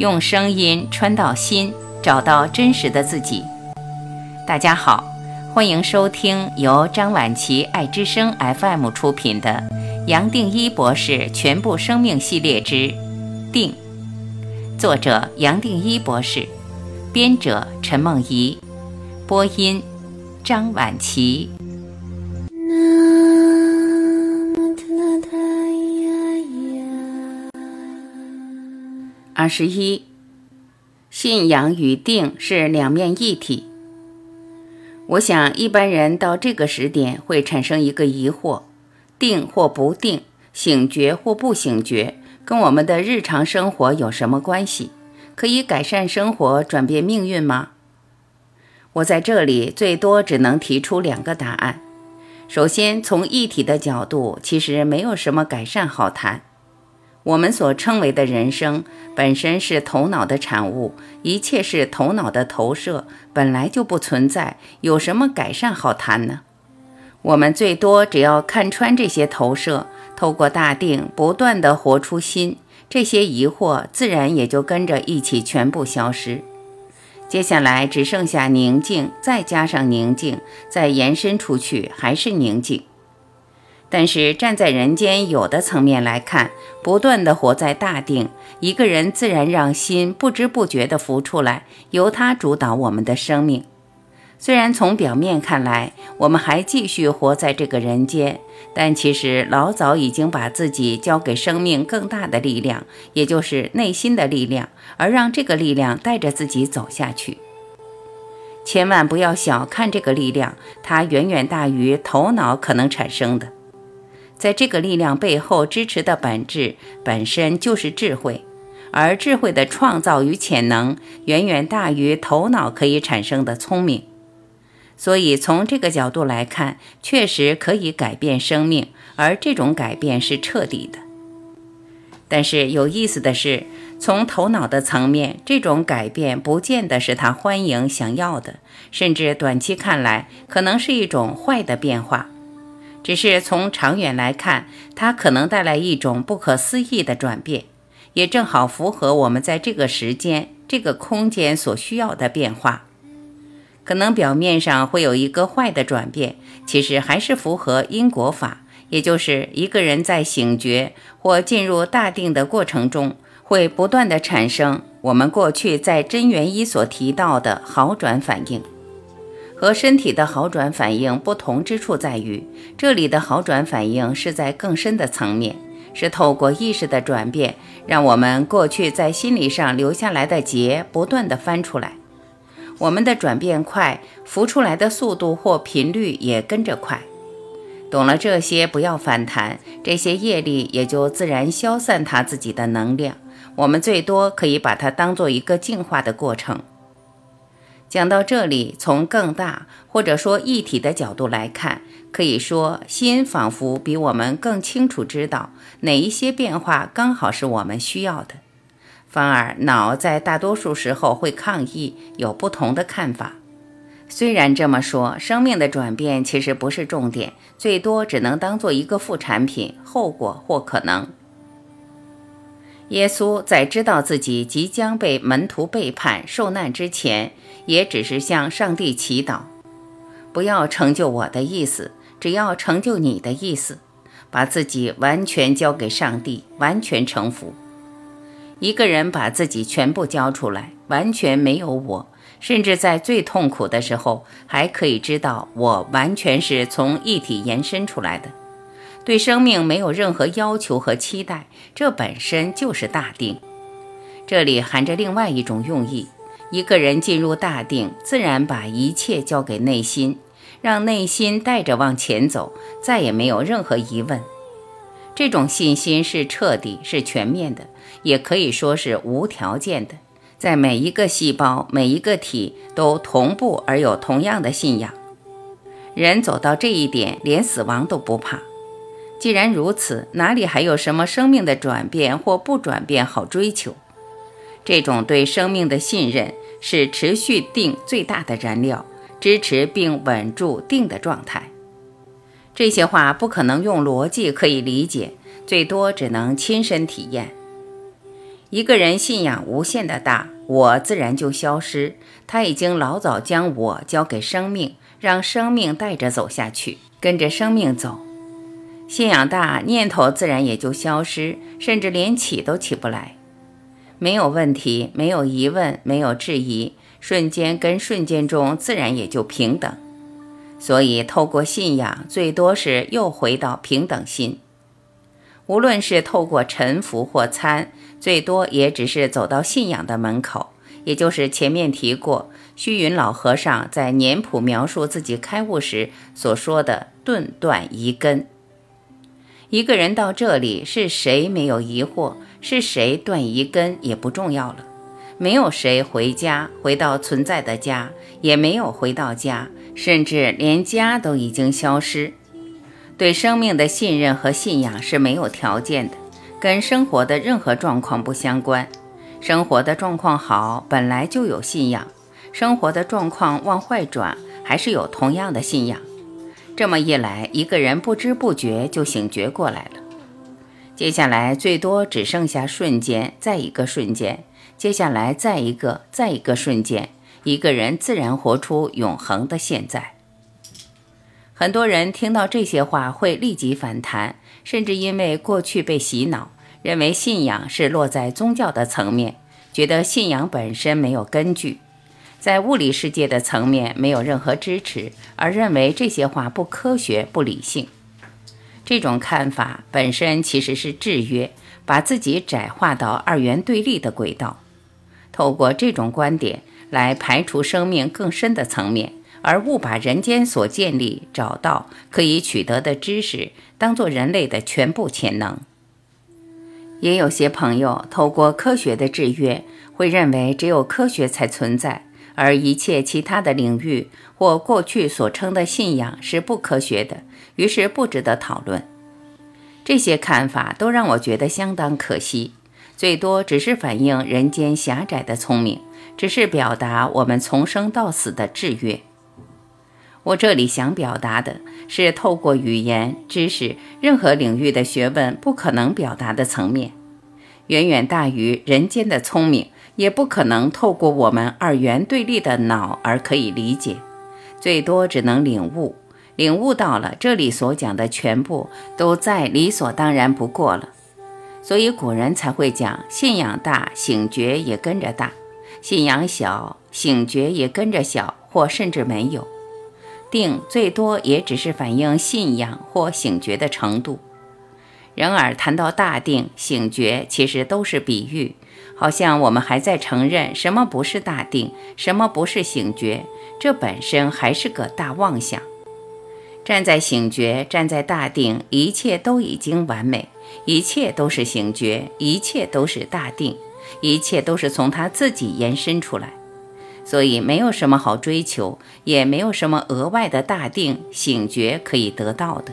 用声音穿到心，找到真实的自己。大家好，欢迎收听由张晚琪爱之声 FM 出品的《杨定一博士全部生命系列之定》，作者杨定一博士，编者陈梦怡，播音张晚琪。二十一，信仰与定是两面一体。我想一般人到这个时点会产生一个疑惑：定或不定，醒觉或不醒觉，跟我们的日常生活有什么关系？可以改善生活、转变命运吗？我在这里最多只能提出两个答案。首先，从一体的角度，其实没有什么改善好谈。我们所称为的人生本身是头脑的产物，一切是头脑的投射，本来就不存在，有什么改善好谈呢？我们最多只要看穿这些投射，透过大定不断的活出心，这些疑惑自然也就跟着一起全部消失。接下来只剩下宁静，再加上宁静，再延伸出去还是宁静。但是站在人间有的层面来看，不断的活在大定，一个人自然让心不知不觉地浮出来，由他主导我们的生命。虽然从表面看来，我们还继续活在这个人间，但其实老早已经把自己交给生命更大的力量，也就是内心的力量，而让这个力量带着自己走下去。千万不要小看这个力量，它远远大于头脑可能产生的。在这个力量背后支持的本质本身就是智慧，而智慧的创造与潜能远远大于头脑可以产生的聪明。所以从这个角度来看，确实可以改变生命，而这种改变是彻底的。但是有意思的是，从头脑的层面，这种改变不见得是他欢迎、想要的，甚至短期看来可能是一种坏的变化。只是从长远来看，它可能带来一种不可思议的转变，也正好符合我们在这个时间、这个空间所需要的变化。可能表面上会有一个坏的转变，其实还是符合因果法，也就是一个人在醒觉或进入大定的过程中，会不断的产生我们过去在真元一所提到的好转反应。和身体的好转反应不同之处在于，这里的好转反应是在更深的层面，是透过意识的转变，让我们过去在心理上留下来的结不断的翻出来。我们的转变快，浮出来的速度或频率也跟着快。懂了这些，不要反弹，这些业力也就自然消散它自己的能量。我们最多可以把它当做一个净化的过程。讲到这里，从更大或者说一体的角度来看，可以说心仿佛比我们更清楚知道哪一些变化刚好是我们需要的，反而脑在大多数时候会抗议，有不同的看法。虽然这么说，生命的转变其实不是重点，最多只能当做一个副产品，后果或可能。耶稣在知道自己即将被门徒背叛、受难之前，也只是向上帝祈祷：“不要成就我的意思，只要成就你的意思。”把自己完全交给上帝，完全臣服。一个人把自己全部交出来，完全没有我，甚至在最痛苦的时候，还可以知道我完全是从一体延伸出来的。对生命没有任何要求和期待，这本身就是大定。这里含着另外一种用意：一个人进入大定，自然把一切交给内心，让内心带着往前走，再也没有任何疑问。这种信心是彻底、是全面的，也可以说是无条件的，在每一个细胞、每一个体都同步而有同样的信仰。人走到这一点，连死亡都不怕。既然如此，哪里还有什么生命的转变或不转变好追求？这种对生命的信任是持续定最大的燃料，支持并稳住定的状态。这些话不可能用逻辑可以理解，最多只能亲身体验。一个人信仰无限的大，我自然就消失。他已经老早将我交给生命，让生命带着走下去，跟着生命走。信仰大，念头自然也就消失，甚至连起都起不来。没有问题，没有疑问，没有质疑，瞬间跟瞬间中自然也就平等。所以，透过信仰，最多是又回到平等心。无论是透过臣服或参，最多也只是走到信仰的门口，也就是前面提过虚云老和尚在年谱描述自己开悟时所说的“顿断疑根”。一个人到这里，是谁没有疑惑，是谁断疑根也不重要了。没有谁回家，回到存在的家，也没有回到家，甚至连家都已经消失。对生命的信任和信仰是没有条件的，跟生活的任何状况不相关。生活的状况好，本来就有信仰；生活的状况往坏转，还是有同样的信仰。这么一来，一个人不知不觉就醒觉过来了。接下来最多只剩下瞬间，再一个瞬间，接下来再一个，再一个瞬间，一个人自然活出永恒的现在。很多人听到这些话会立即反弹，甚至因为过去被洗脑，认为信仰是落在宗教的层面，觉得信仰本身没有根据，在物理世界的层面没有任何支持，而认为这些话不科学、不理性。这种看法本身其实是制约，把自己窄化到二元对立的轨道，透过这种观点来排除生命更深的层面。而误把人间所建立、找到可以取得的知识当做人类的全部潜能。也有些朋友透过科学的制约，会认为只有科学才存在，而一切其他的领域或过去所称的信仰是不科学的，于是不值得讨论。这些看法都让我觉得相当可惜，最多只是反映人间狭窄的聪明，只是表达我们从生到死的制约。我这里想表达的是，透过语言、知识，任何领域的学问不可能表达的层面，远远大于人间的聪明，也不可能透过我们二元对立的脑而可以理解，最多只能领悟。领悟到了，这里所讲的全部都再理所当然不过了。所以古人才会讲：信仰大，醒觉也跟着大；信仰小，醒觉也跟着小，或甚至没有。定最多也只是反映信仰或醒觉的程度，然而谈到大定、醒觉，其实都是比喻，好像我们还在承认什么不是大定，什么不是醒觉，这本身还是个大妄想。站在醒觉，站在大定，一切都已经完美，一切都是醒觉，一切都是大定，一切都是从他自己延伸出来。所以没有什么好追求，也没有什么额外的大定醒觉可以得到的。